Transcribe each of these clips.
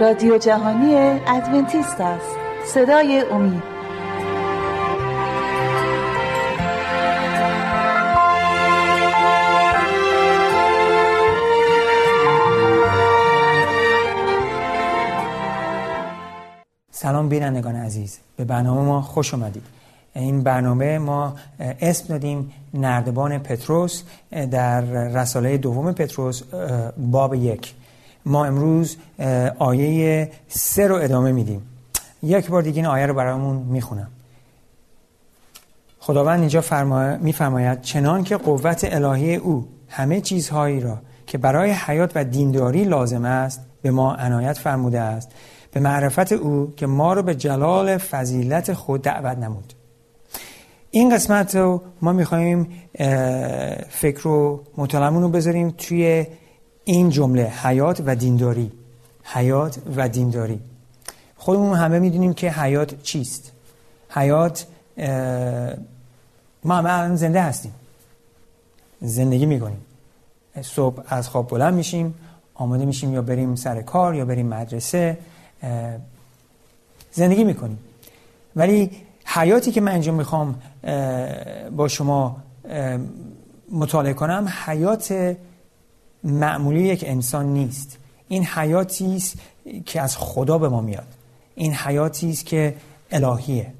رادیو جهانی ادونتیست است. صدای امید. سلام بینندگان عزیز. به برنامه ما خوش اومدید. این برنامه ما اسم دادیم نردبان پتروس در رساله دوم پتروس باب یک. ما امروز آیه سه رو ادامه میدیم. یک بار دیگه این آیه رو برامون می‌خونم. خداوند اینجا فرما... میفرماید چنان که قوت الهی او همه چیزهایی را که برای حیات و دینداری لازم است به ما عنایت فرموده است. به معرفت او که ما رو به جلال فضیلت خود دعوت نمود. این قسمت رو ما میخواییم فکر و مطالعمون رو بذاریم توی این جمله حیات و دینداری. حیات و دینداری. خودمون همه می‌دونیم که حیات چیست. حیات ما همه زنده هستیم. زندگی می‌کنیم. صبح از خواب بلند میشیم آماده میشیم یا بریم سر کار یا بریم مدرسه زندگی می‌کنیم. ولی حیاتی که من اینجا می‌خوام با شما مطالعه کنم حیات معمولی یک انسان نیست. این حیاتی است که از خدا به ما میاد. این حیاتی است که الهیه.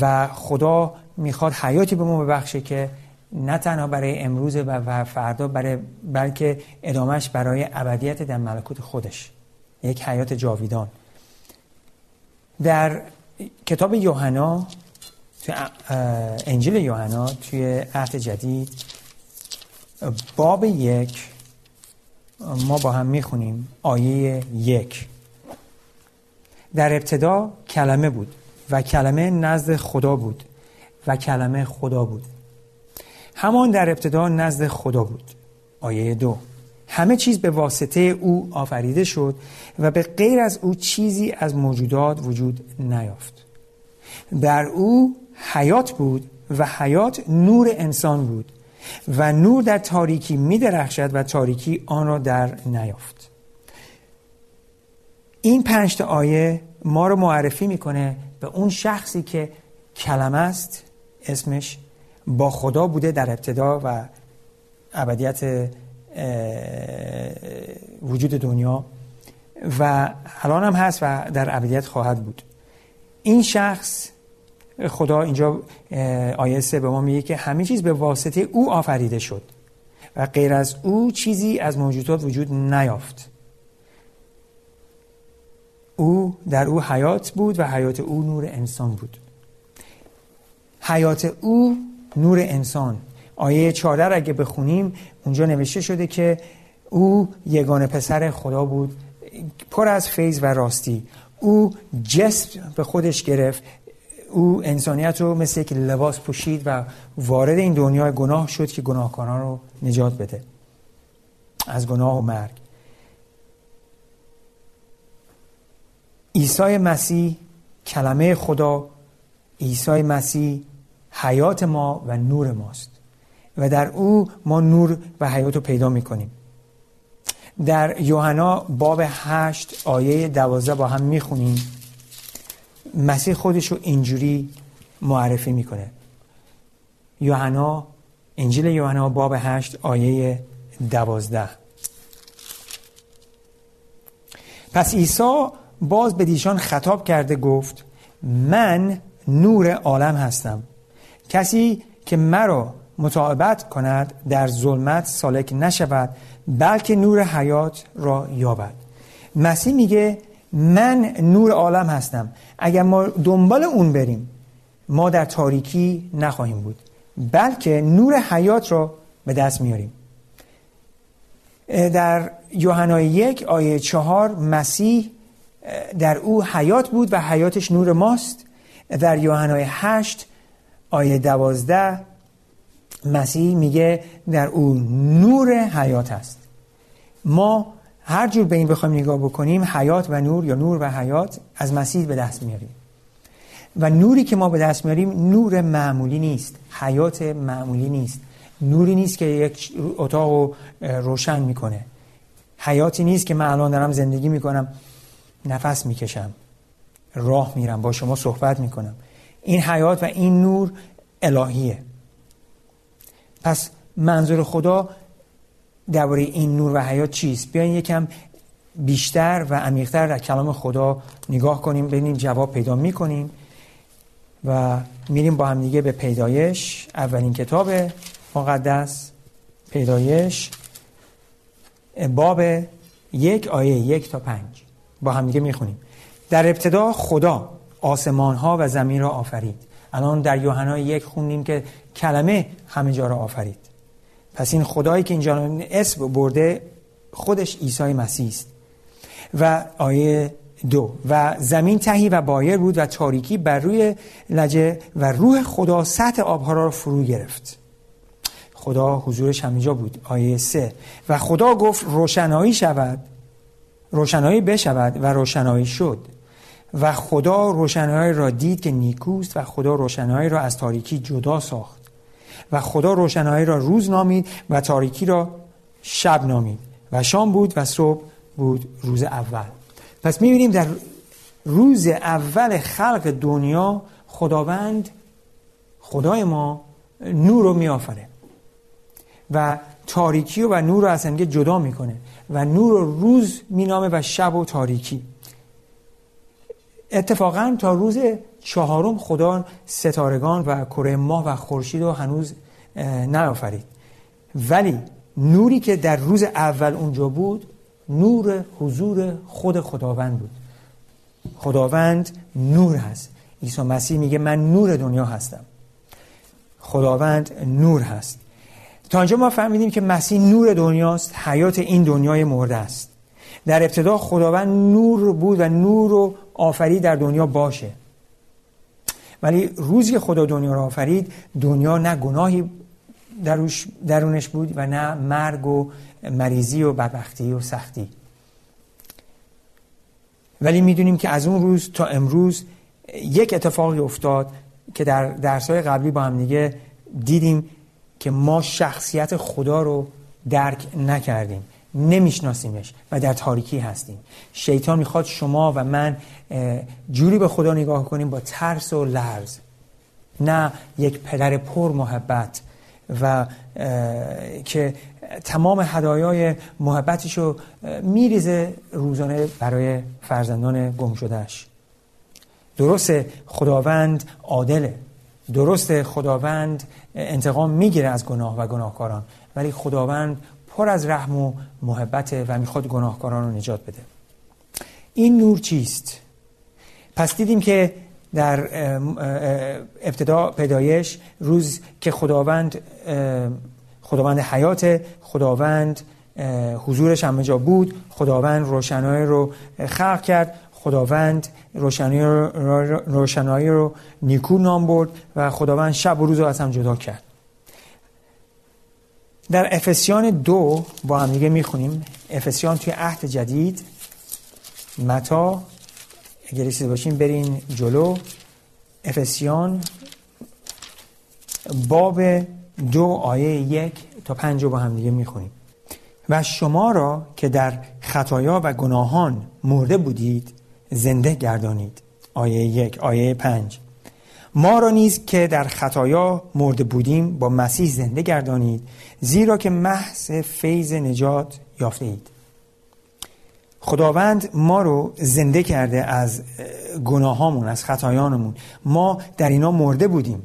و خدا می‌خواد حیاتی به ما ببخشه که نه تنها برای امروز و فردا برای بلکه ادامهش برای ابدیت در ملکوت خودش. یک حیات جاویدان. در کتاب یوحنا توی انجیل یوحنا توی عهد جدید باب یک ما با هم می‌خونیم آیه یک. در ابتدا کلمه بود و کلمه نزد خدا بود و کلمه خدا بود. همان در ابتدا نزد خدا بود. آیه دو. همه چیز به واسطه او آفریده شد و به غیر از او چیزی از موجودات وجود نیافت. در او حیات بود و حیات نور انسان بود. و نور در تاریکی می درخشد و تاریکی آن را در نیافت. این پنج آیه ما رو معرفی می‌کنه به اون شخصی که کلمه است اسمش با خدا بوده در ابتدا و ابدیت وجود دنیا و الان هم هست و در ابدیت خواهد بود. این شخص خدا اینجا آیه سه به ما میگه که همه چیز به واسطه او آفریده شد و غیر از او چیزی از موجودات وجود نیافت. او در او حیات بود و حیات او نور انسان بود. حیات او نور انسان. آیه 14 اگه بخونیم اونجا نوشته شده که او یگانه پسر خدا بود پر از فیض و راستی. او جسم به خودش گرفت او انسانیت رو مثل یک لباس پوشید و وارد این دنیای گناه شد که گناهکاران رو نجات بده. از گناه و مرگ. عیسی مسیح کلمه خدا عیسی مسیح حیات ما و نور ماست. و در او ما نور و حیات رو پیدا می‌کنیم. در یوحنا باب هشت آیه دوازده با هم می‌خونیم. مسیح خودش رو اینجوری معرفی می‌کنه. یوحنا انجیل یوحنا باب هشت آیه دوازده. پس عیسی باز به دیشان خطاب کرده گفت من نور عالم هستم. کسی که مرا مطابقت کند در ظلمت سالک نشود بلکه نور حیات را یابد. مسیح میگه من نور عالم هستم. اگر ما دنبال اون بریم ما در تاریکی نخواهیم بود. بلکه نور حیات را به دست میاریم. در یوحنا یک آیه چهار مسیح در او حیات بود و حیاتش نور ماست. در یوحنای هشت آیه دوازده مسیح میگه در او نور حیات است. ما هر جور به این بخوایم نگاه بکنیم حیات و نور یا نور و حیات از مسیح به دست میاریم. و نوری که ما به دست میاریم نور معمولی نیست حیات معمولی نیست. نوری نیست که یک اتاق رو روشن می‌کنه. حیاتی نیست که من الان دارم زندگی می‌کنم نفس می‌کشم راه میرم با شما صحبت می‌کنم. این حیات و این نور الهیه. پس منظور خدا درباره این نور و حیات چیست؟ بیاین یکم بیشتر و عمیقتر در کلام خدا نگاه کنیم ببینیم جواب پیدا می‌کنیم و میریم با هم دیگه به پیدایش. اولین کتاب مقدس پیدایش باب یک آیه یک تا پنج. با هم دیگه می‌خونیم. در ابتدا خدا آسمان ها و زمین را آفرید. الان در یوحنا یک خوندیم که کلمه همه جا را آفرید. پس این خدایی که اینجا اسم برده خودش عیسی مسیح است. و آیه دو. و زمین تهی و بایر بود و تاریکی بر روی لجه و روح خدا سطح آبها را فرو گرفت. خدا حضورش همینجا بود. آیه سه. و خدا گفت روشنایی شود روشنایی بشود و روشنایی شد. و خدا روشنایی را دید که نیکوست و خدا روشنایی را از تاریکی جدا ساخت. و خدا روشنایی را روز نامید و تاریکی را شب نامید. و شام بود و صبح بود روز اول. پس می‌بینیم در روز اول خلق دنیا خداوند خدای ما نور رو میآفره. و تاریکی و نور رو از همگه جدا می‌کنه. و نور رو روز مینامه و شب و تاریکی. اتفاقا تا روز چهارم خدا ستارگان و کره ماه و خورشید رو هنوز نیافرید. ولی نوری که در روز اول اونجا بود نور حضور خود خداوند بود. خداوند نور هست. عیسی مسیح میگه من نور دنیا هستم. خداوند نور هست. تا اینجا ما فهمیدیم که مسیح نور دنیاست حیات این دنیای مرده است. در ابتدا خداوند نور بود و نور رو آفرید در دنیا باشه. ولی روزی خدا دنیا را آفرید دنیا نه گناهی دروش درونش بود و نه مرگ و مریضی و بدبختی و سختی. ولی می‌دونیم که از اون روز تا امروز یک اتفاقی افتاد که در درسهای قبلی با هم دیگه دیدیم که ما شخصیت خدا رو درک نکردیم. نمیشناسیمش و در تاریکی هستیم. شیطان می‌خواد شما و من جوری به خدا نگاه کنیم با ترس و لرز. نه یک پدر پر محبت و که تمام هدایای محبتش رو میریزه روزانه برای فرزندان گم شدهش درست خداوند عادله. درست خداوند انتقام می‌گیره از گناه و گناهکاران. ولی خداوند پر از رحم و محبت و می‌خواد گناهکاران رو نجات بده این نور چیست؟ پس دیدیم که در ابتدا پیدایش روز که خداوند خداوند حیات خداوند حضورش همه جا بود خداوند روشنایی رو خلق کرد خداوند روشنایی رو, روشنایی رو نیکو نام برد و خداوند شب و روز رو از هم جدا کرد در افسیان دو با هم دیگه می‌خونیم. افسیان توی عهد جدید متا اگر رسید باشین برین جلو. افسیان باب دو آیه یک تا پنج با هم دیگه می‌خونیم. و شما را که در خطایا و گناهان مرده بودید زنده گردانید. آیه یک آیه پنج. ما را نیز که در خطایا مرده بودیم با مسیح زنده گردانید زیرا که محض فیض نجات یافته اید. خداوند ما رو زنده کرده از گناهامون از خطایانمون. ما در اینا مرده بودیم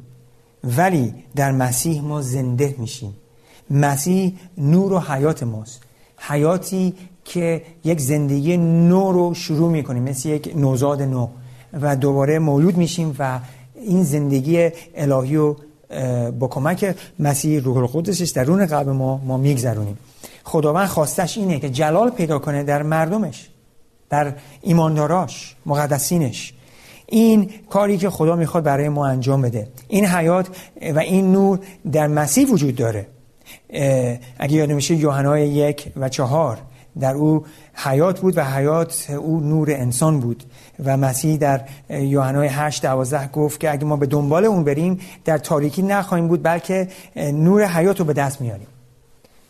ولی در مسیح ما زنده میشیم. مسیح نور و حیات ماست. حیاتی که یک زندگی نو رو شروع می‌کنیم مثل یک نوزاد نو. و دوباره مولود میشیم و این زندگی الهی رو با کمک مسیح روح القدسش درون قلب ما ما میگذرونیم. خداوند خواستش اینه که جلال پیدا کنه در مردمش در ایمانداراش مقدسینش. این کاری که خدا می‌خواد برای ما انجام بده. این حیات و این نور در مسیح وجود داره. اگه یاد میشه یوحنای یک و چهار در او حیات بود و حیات او نور انسان بود. و مسیح در یوحنای 8 12 گفت که اگه ما به دنبال اون بریم در تاریکی نخواهیم بود بلکه نور حیات رو به دست میاریم.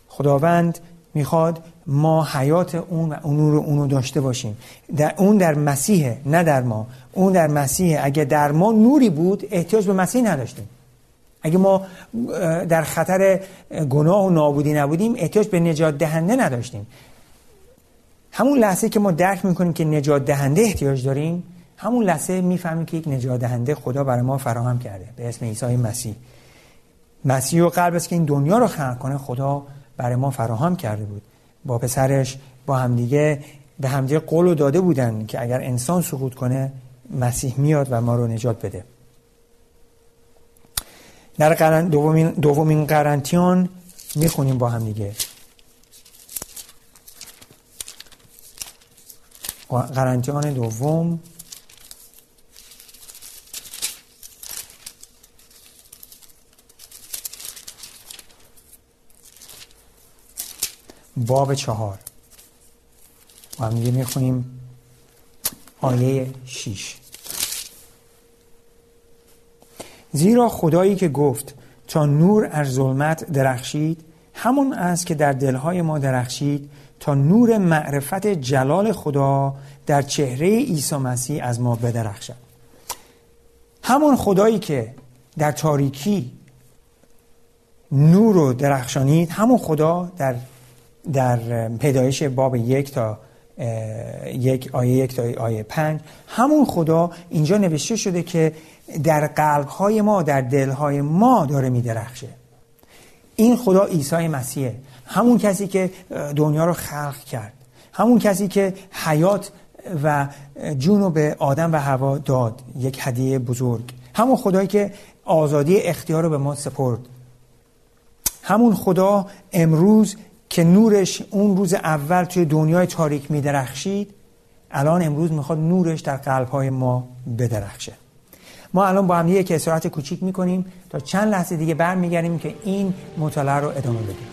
خداوند می‌خواد ما حیات اون و اون نور اونو داشته باشیم. در اون در مسیح نه در ما. اون در مسیح. اگه در ما نوری بود احتیاج به مسیح نداشتیم. اگه ما در خطر گناه و نابودی نبودیم احتیاج به نجات دهنده نداشتیم. همون لحظه که ما درک می‌کنیم که نجات دهنده احتیاج داریم همون لحظه می‌فهمیم که یک نجات دهنده خدا برای ما فراهم کرده به اسم عیسی مسیح. مسیح و قلب است که این دنیا رو خلق کنه خدا برای ما فراهم کرده بود. با پسرش با همدیگه به همدیگه قول داده بودن که اگر انسان سقوط کنه مسیح میاد و ما رو نجات بده. در دومین, دومین قرنتیان می‌خونیم با هم دیگه قرنتیان دوم. باب چهار. با هم دیگه می‌خونیم. آیه شیش. زیرا خدایی که گفت تا نور از ظلمت درخشید همون است که در دلهای ما درخشید نور معرفت جلال خدا در چهره عیسی مسیح از ما بدرخشد. همون خدایی که در تاریکی نور رو درخشانید همون خدا در در پیدایش باب یک تا یک آیه یک تا آیه پنج همون خدا اینجا نوشته شده که در قلبهای ما در دلهای ما داره میدرخشه. این خدا عیسی مسیحه. همون کسی که دنیا رو خلق کرد. همون کسی که حیات و جون رو به آدم و هوا داد. یک هدیه بزرگ. همون خدایی که آزادی اختیار رو به ما سپرد. همون خدا امروز که نورش اون روز اول توی دنیای تاریک می درخشید الان امروز می‌خواد نورش در قلبهای ما بدرخشه. ما الان با هم یک اسرات کوچیک می‌کنیم تا چند لحظه دیگه برمیگردیم که این مطالعه رو ادامه بدیم.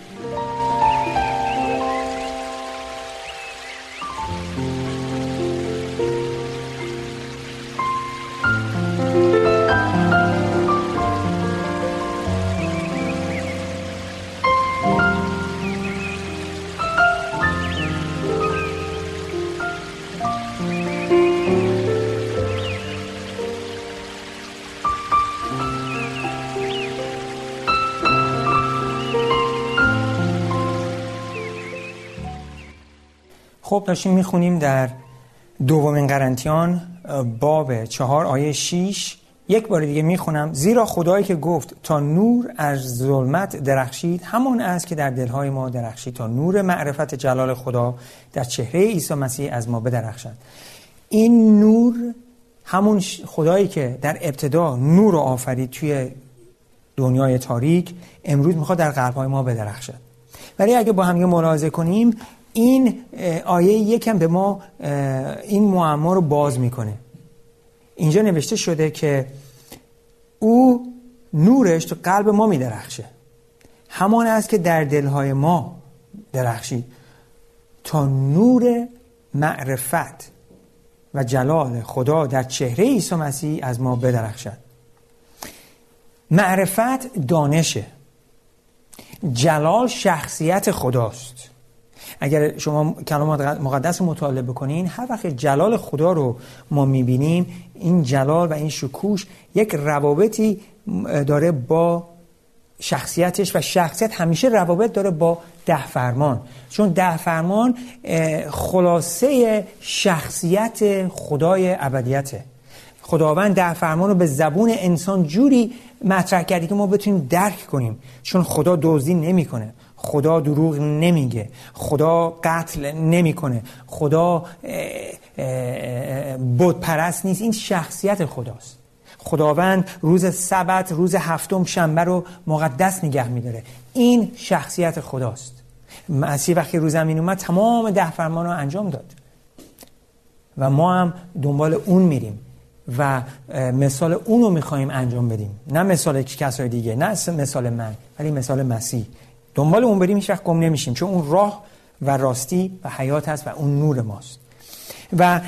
خب داشتیم می‌خونیم در دومین قرنتیان باب چهار آیه شیش. یک بار دیگه می‌خونم. زیرا خدایی که گفت تا نور از ظلمت درخشید همان است که در دلهای ما درخشید تا نور معرفت جلال خدا در چهره عیسی مسیح از ما بدرخشد. این نور همون خدایی که در ابتدا نور رو آفرید توی دنیای تاریک امروز می‌خواد در قلبهای ما بدرخشد. ولی اگه با هم ملاحظه کنیم این آیه یکم به ما این معما رو باز می‌کنه. اینجا نوشته شده که او نورش تو قلب ما میدرخشه. همان است که در دلهای ما درخشید. تا نور معرفت و جلال خدا در چهره عیسی مسیح از ما بدرخشد. معرفت دانشه. جلال شخصیت خداست. اگر شما کلام مقدس رو مطالعه بکنین هر وقت جلال خدا رو ما می‌بینیم این جلال و این شکوش یک روابطی داره با شخصیتش و شخصیت همیشه روابط داره با ده فرمان. چون ده فرمان خلاصه شخصیت خدای ابدیته. خداوند ده فرمان رو به زبون انسان جوری مطرح کردی که ما بتونیم درک کنیم. چون خدا دزدی نمی‌کنه. خدا دروغ نمیگه. خدا قتل نمی‌کنه. خدا بود پرست نیست. این شخصیت خداست. خداوند روز سبت روز هفتم شنبه رو مقدس نگه میداره. این شخصیت خداست. مسیح وقتی روز زمین اومد تمام ده فرمان رو انجام داد. و ما هم دنبال اون میریم و مثال اون رو می‌خوایم انجام بدیم. نه مثال کسای دیگه نه مثال من ولی مثال مسیح. دنبال اون بریم هیچ وقت گم نمیشیم چون اون راه و راستی و حیات هست و اون نور ماست. و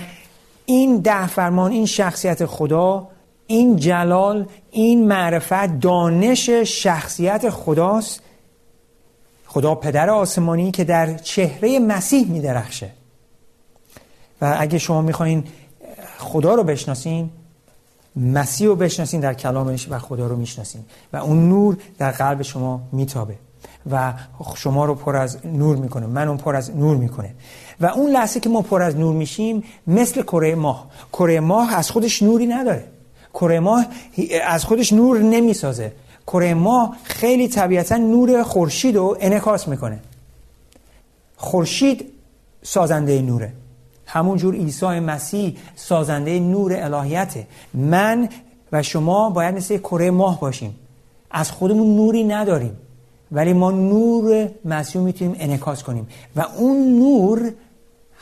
این ده فرمان این شخصیت خدا این جلال این معرفت دانش شخصیت خداست. خدا پدر آسمانی که در چهره مسیح می درخشه و اگه شما می‌خواین خدا رو بشناسین مسیح رو بشناسین در کلامش و خدا رو می‌شناسین. و اون نور در قلب شما میتابه. و شما رو پر از نور می‌کنه من اون پر از نور می‌کنه. و اون لحظه که ما پر از نور میشیم مثل کره ماه. کره ماه از خودش نوری نداره. کره ماه از خودش نور نمی‌سازه. کره ماه خیلی طبیعتا نور خورشید رو انکاس می‌کنه. خورشید سازنده نوره. همونجور عیسی مسیح سازنده نور الهیته. من و شما باید مثل کره ماه باشیم. از خودمون نوری نداریم. ولی ما نور مسیح می‌تونیم انکاس کنیم. و اون نور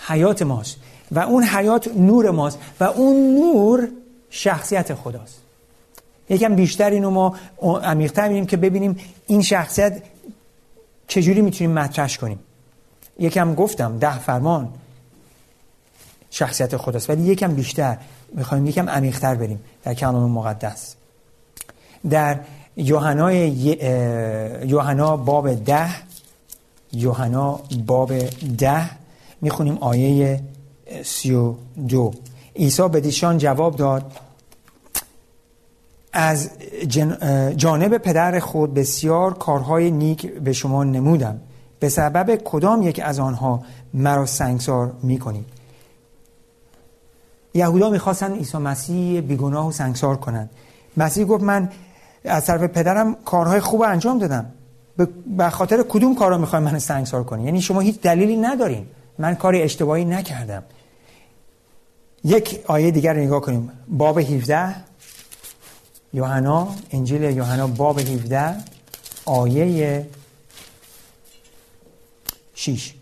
حیات ماست. و اون حیات نور ماست. و اون نور شخصیت خداست. یکم بیشتر اینو ما عمیق‌تر می‌بینیم که ببینیم این شخصیت چجوری می‌تونیم مطرحش کنیم. یکم گفتم ده فرمان شخصیت خداست ولی یکم بیشتر می‌خوایم یکم عمیق‌تر بریم در کلام مقدس. در یوحنای یوحنا باب ده یوحنا باب ده. می‌خونیم آیه سی و دو. عیسی به دیشان جواب داد. از جانب پدر خود بسیار کارهای نیک به شما نمودم. به سبب کدام یک از آنها مرا سنگسار می‌کنید؟ یهودا می‌خواستن عیسی مسیح بیگناه و سنگسار کنند. مسیح گفت من از طرف پدرم کارهای خوب انجام دادم. به خاطر کدوم کارا می‌خوای من سنگسار کنی؟ یعنی شما هیچ دلیلی ندارین. من کاری اشتباهی نکردم. یک آیه دیگر رو نگاه کنیم. باب 17 یوحنا انجیل یوحنا باب 17 آیه 6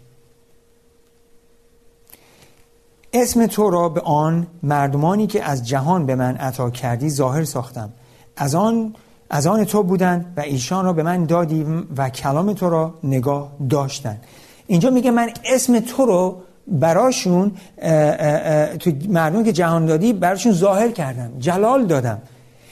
اسم تو را به آن مردمانی که از جهان به من عطا کردی ظاهر ساختم. از آن از آن تو بودن و ایشان را به من دادی و کلام تو را نگاه داشتن اینجا میگه من اسم تو رو براشون تو مردم که جهان دادی براشون ظاهر کردم جلال دادم.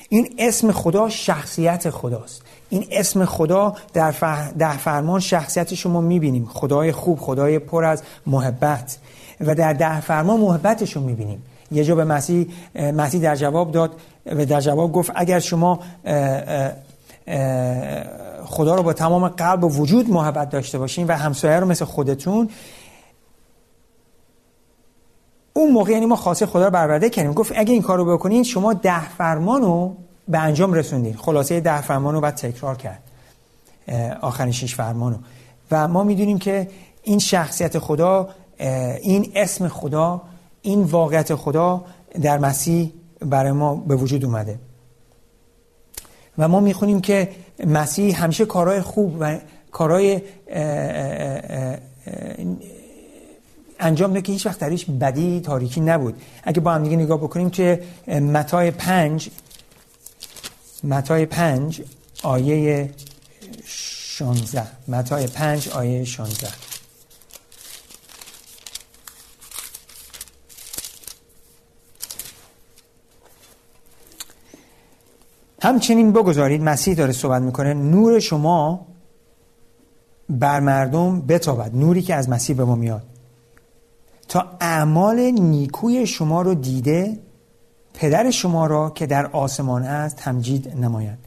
این اسم خدا شخصیت خداست. این اسم خدا در, در فرمان شخصیت شما می‌بینیم. خدای خوب خدای پر از محبت. و در ده فرمان محبتش رو می‌بینیم. یه جا به مسیح مسیح در جواب داد و در جواب گفت اگر شما خدا رو با تمام قلب و وجود محبت داشته باشین و همسایه رو مثل خودتون اون موقع یعنی ما خاصه خدا رو برآورده کردیم. گفت اگه این کار رو بکنین شما ده فرمان رو به انجام رسوندین. خلاصه ده فرمان رو بعد تکرار کرد. آخرین شیش فرمان رو. و ما می‌دونیم که این شخصیت خدا این اسم خدا این واقعیت خدا در مسیح برای ما به وجود اومده. و ما می‌خونیم که مسیح همیشه کارهای خوب و کارهای انجام ده که هیچ وقت درش بدی تاریکی نبود. اگه با هم دیگه نگاه بکنیم که متای پنج متای پنج آیه شانزه متای پنج آیه شانزه همچنین بگذارید مسیح داره صحبت می‌کنه نور شما بر مردم بتابد نوری که از مسیح به ما میاد. تا اعمال نیکوی شما رو دیده پدر شما را که در آسمان است تمجید نماید.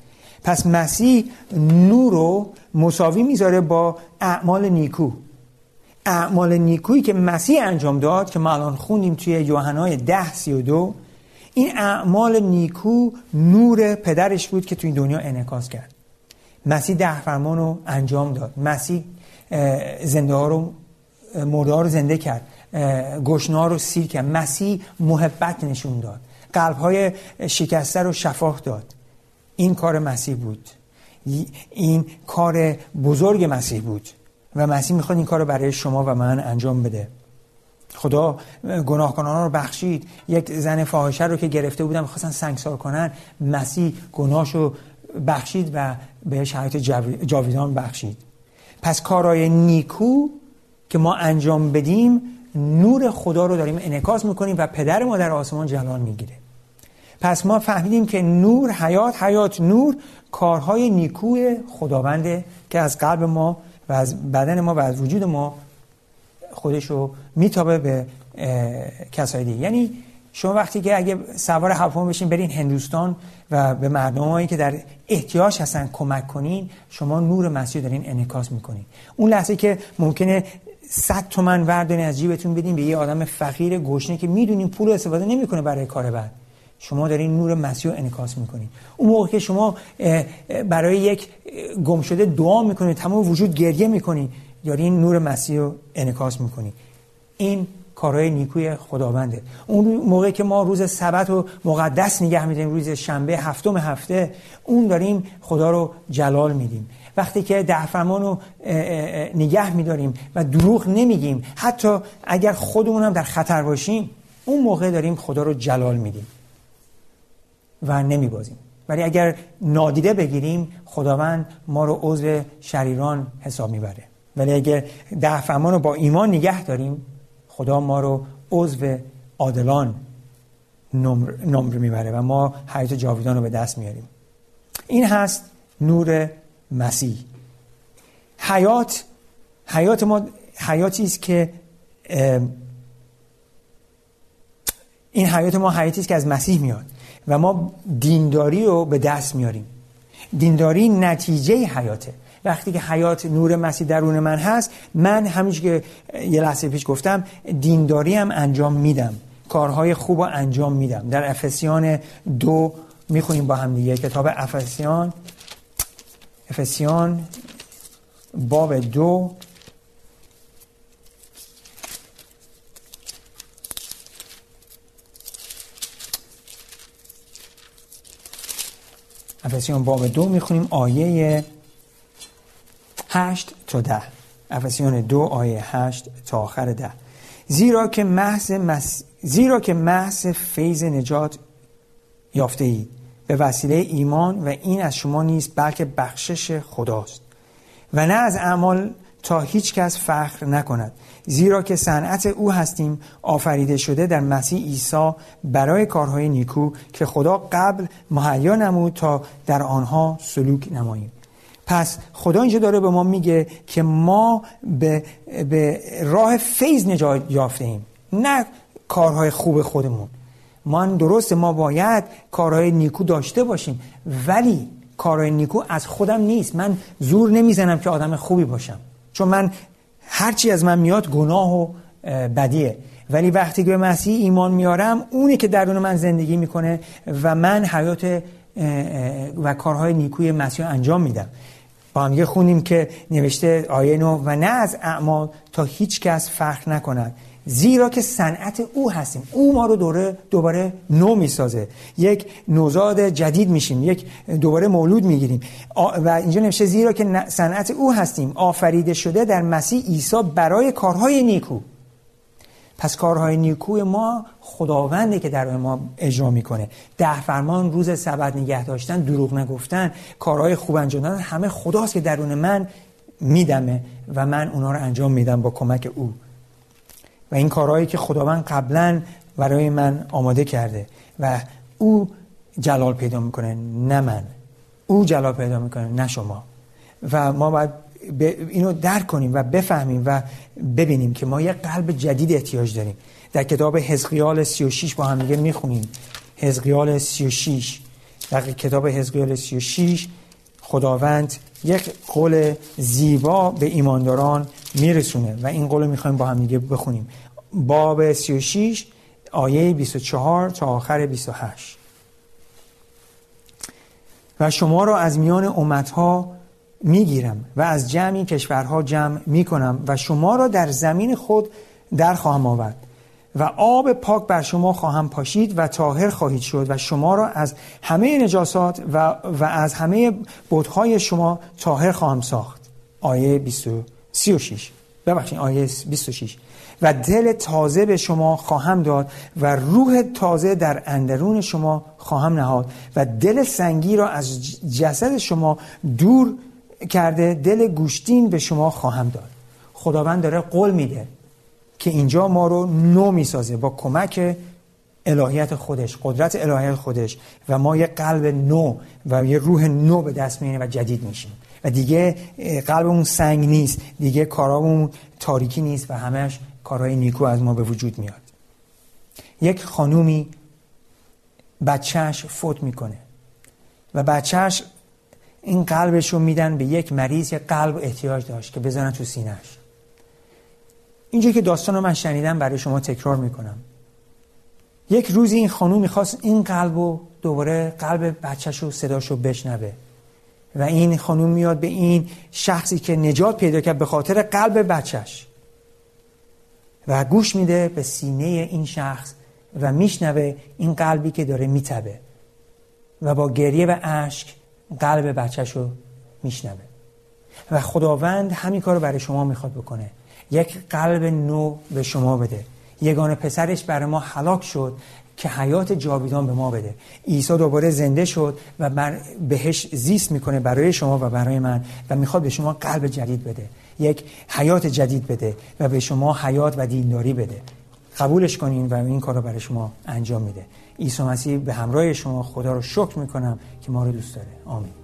پس مسیح نور رو مساوی می‌ذاره با اعمال نیکو. اعمال نیکویی که مسیح انجام داد که ما الان خوندیم توی یوحنای ده سی این اعمال نیکو نور پدرش بود که توی دنیا انعکاس کرد. مسیح ده فرمان رو انجام داد. مسیح زنده ها رو مرده ها رو زنده کرد. گشنا رو سیر کرد. مسیح محبت نشون داد. قلب های شکسته رو شفاه داد. این کار مسیح بود. این کار بزرگ مسیح بود. و مسیح می‌خواد این کار رو برای شما و من انجام بده. خدا گناهکاران رو بخشید. یک زن فاحشه رو که گرفته بودن می‌خواستن سنگسار کنن مسیح گناهشو بخشید و به شرایط جاویدان بخشید. پس کارهای نیکو که ما انجام بدیم نور خدا رو داریم انعکاس می‌کنیم و پدر ما در آسمان جلال می‌گیره. پس ما فهمیدیم که نور حیات حیات نور کارهای نیکوی خداونده که از قلب ما و از بدن ما و از وجود ما خودش رو میتابه به کسای دیگه. یعنی شما وقتی که اگه سوار هواپیما بشین برین هندوستان و به مردمایی که در احتیاج هستن کمک کنین شما نور مسیح دارین انعکاس می‌کنین. اون لحظه که ممکنه 100 تومن وردانی از جیبتون بدین به یه آدم فقیر گشنه که می‌دونین پول استفاده نمی‌کنه برای کار بعد. شما دارین نور مسیح رو انعکاس می‌کنین. اون موقع که شما برای یک گم شده دعا می‌کنید تمام وجود گریه می‌کنید دارین نور مسیح رو انعکاس می‌کنید این کارهای نیکوی خداونده. اون موقع که ما روز سبت رو مقدس نگه میدیم روز شنبه هفتم هفته اون داریم خدا رو جلال میدیم. وقتی که ده فرمان رو نگه میداریم و دروغ نمیگیم حتی اگر خودمون هم در خطر باشیم اون موقع داریم خدا رو جلال میدیم و نمیبازیم. ولی اگر نادیده بگیریم خداوند ما رو عضو شریران حساب می‌بره. ولی اگر ده فرمان رو با ایمان نگه داریم خدا ما رو عضو عادلان نمر, می‌بره و ما حیات جاویدان رو به دست میاریم. این هست نور مسیح. حیات حیات ما حیاتی است که این حیات ما حیاتی است که از مسیح میاد و ما دینداری رو به دست میاریم. دینداری نتیجه حیاته. وقتی که حیات نور مسیح درون من هست من همینش که یه لحظه پیش گفتم دینداری هم انجام میدم. کارهای خوب رو انجام میدم. در افسیان دو می‌خونیم با هم دیگه. کتاب افسیان افسیان باب دو. افسیان باب دو می‌خونیم آیه هشت تا ده. افسیان دو آیه هشت تا آخر ده. زیرا که محض, مس... زیرا که محض فیض نجات یافته اید به وسیله ایمان و این از شما نیست بلکه بخشش خداست. و نه از اعمال تا هیچ کس فخر نکند. زیرا که صنعت او هستیم آفریده شده در مسیح عیسی برای کارهای نیکو که خدا قبل مهیا نمود تا در آنها سلوک نماییم. پس خدا اینجا داره به ما میگه که ما به, به راه فیض نجات یافته ایم نه کارهای خوب خودمون. ما درست ما باید کارهای نیکو داشته باشیم ولی کارهای نیکو از خودم نیست. من زور نمی‌زنم که آدم خوبی باشم چون من هرچی از من میاد گناه و بدیه. ولی وقتی که به مسیح ایمان میارم اونی که درون من زندگی می‌کنه و من حیات و کارهای نیکوی مسیح انجام میدم. با هم خونیم که نوشته آیه نو و نه از اعمال تا هیچ کس فخر نکند. زیرا که صنعت او هستیم. او ما رو دوره دوباره نو می‌سازه. یک نوزاد جدید میشیم. یک دوباره مولود می‌گیریم. و اینجا نوشته زیرا که صنعت او هستیم. آفریده شده در مسیح عیسی برای کارهای نیکو. پس کارهای نیکوی ما خداونده که در ما اجرا می‌کنه. ده فرمان روز سبت نگه داشتن دروغ نگفتن کارهای خوب انجام دادن همه خداست که درون من میدمه و من اونا رو انجام میدم با کمک او. و این کارهایی که خداوند قبلا برای من آماده کرده و او جلال پیدا می‌کنه نه من. او جلال پیدا می‌کنه نه شما. و ما باید اینو درک کنیم و بفهمیم و ببینیم که ما یه قلب جدید احتیاج داریم. در کتاب حزقیال 36 با هم دیگه می‌خونیم. حزقیال 36 در کتاب حزقیال 36 خداوند یک قول زیبا به ایمانداران میرسونه و این قول می‌خوایم با هم دیگه بخونیم. باب 36 آیه 24 تا آخر 28 و شما را از میان امتها می‌گیرم و از جمعی کشورها جمع می‌کنم و شما را در زمین خود در خواهم آورد و آب پاک بر شما خواهم پاشید و طاهر خواهید شد و شما را از همه نجاسات و, و از همه بودهای شما طاهر خواهم ساخت. آیه 36 ببخشید آیه 26 و دل تازه به شما خواهم داد و روح تازه در اندرون شما خواهم نهاد و دل سنگی را از جسد شما دور کرده دل گوشتین به شما خواهم داد. خداوند داره قول میده که اینجا ما رو نو می‌سازه با کمک الهیت خودش قدرت الهیت خودش و ما یه قلب نو و یه روح نو به دست میاریم و جدید میشیم. و دیگه قلبمون سنگ نیست دیگه کارامون تاریکی نیست و همش کارهای نیکو از ما به وجود میاد. یک خانومی بچهش فوت می‌کنه و بچهش این قلبش رو میدن به یک مریض که قلب احتیاج داشت که بزنن تو سینهش اینجا که داستان رو من شنیدم برای شما تکرار می‌کنم. یک روزی این خانوم می‌خواست این قلب رو دوباره قلب بچهش رو صداش رو بشنوه. و این خانوم میاد به این شخصی که نجات پیدا کرد به خاطر قلب بچهش. و گوش میده به سینه این شخص و میشنوه این قلبی که داره میتبه و با گریه و اشک قلب بچهش رو میشنوه. و خداوند همین کار رو برای شما می‌خواد بکنه. یک قلب نو به شما بده. یگان پسرش برای ما حلاک شد که حیات جاویدان به ما بده. عیسی دوباره زنده شد و بر بهش زیست می‌کنه برای شما و برای من و می‌خواد به شما قلب جدید بده. یک حیات جدید بده و به شما حیات و دینداری بده. قبولش کنین و این کار رو برای شما انجام میده. عیسی مسیح به همراه شما خدا رو شکر می‌کنم که ما رو دوست داره. آمین.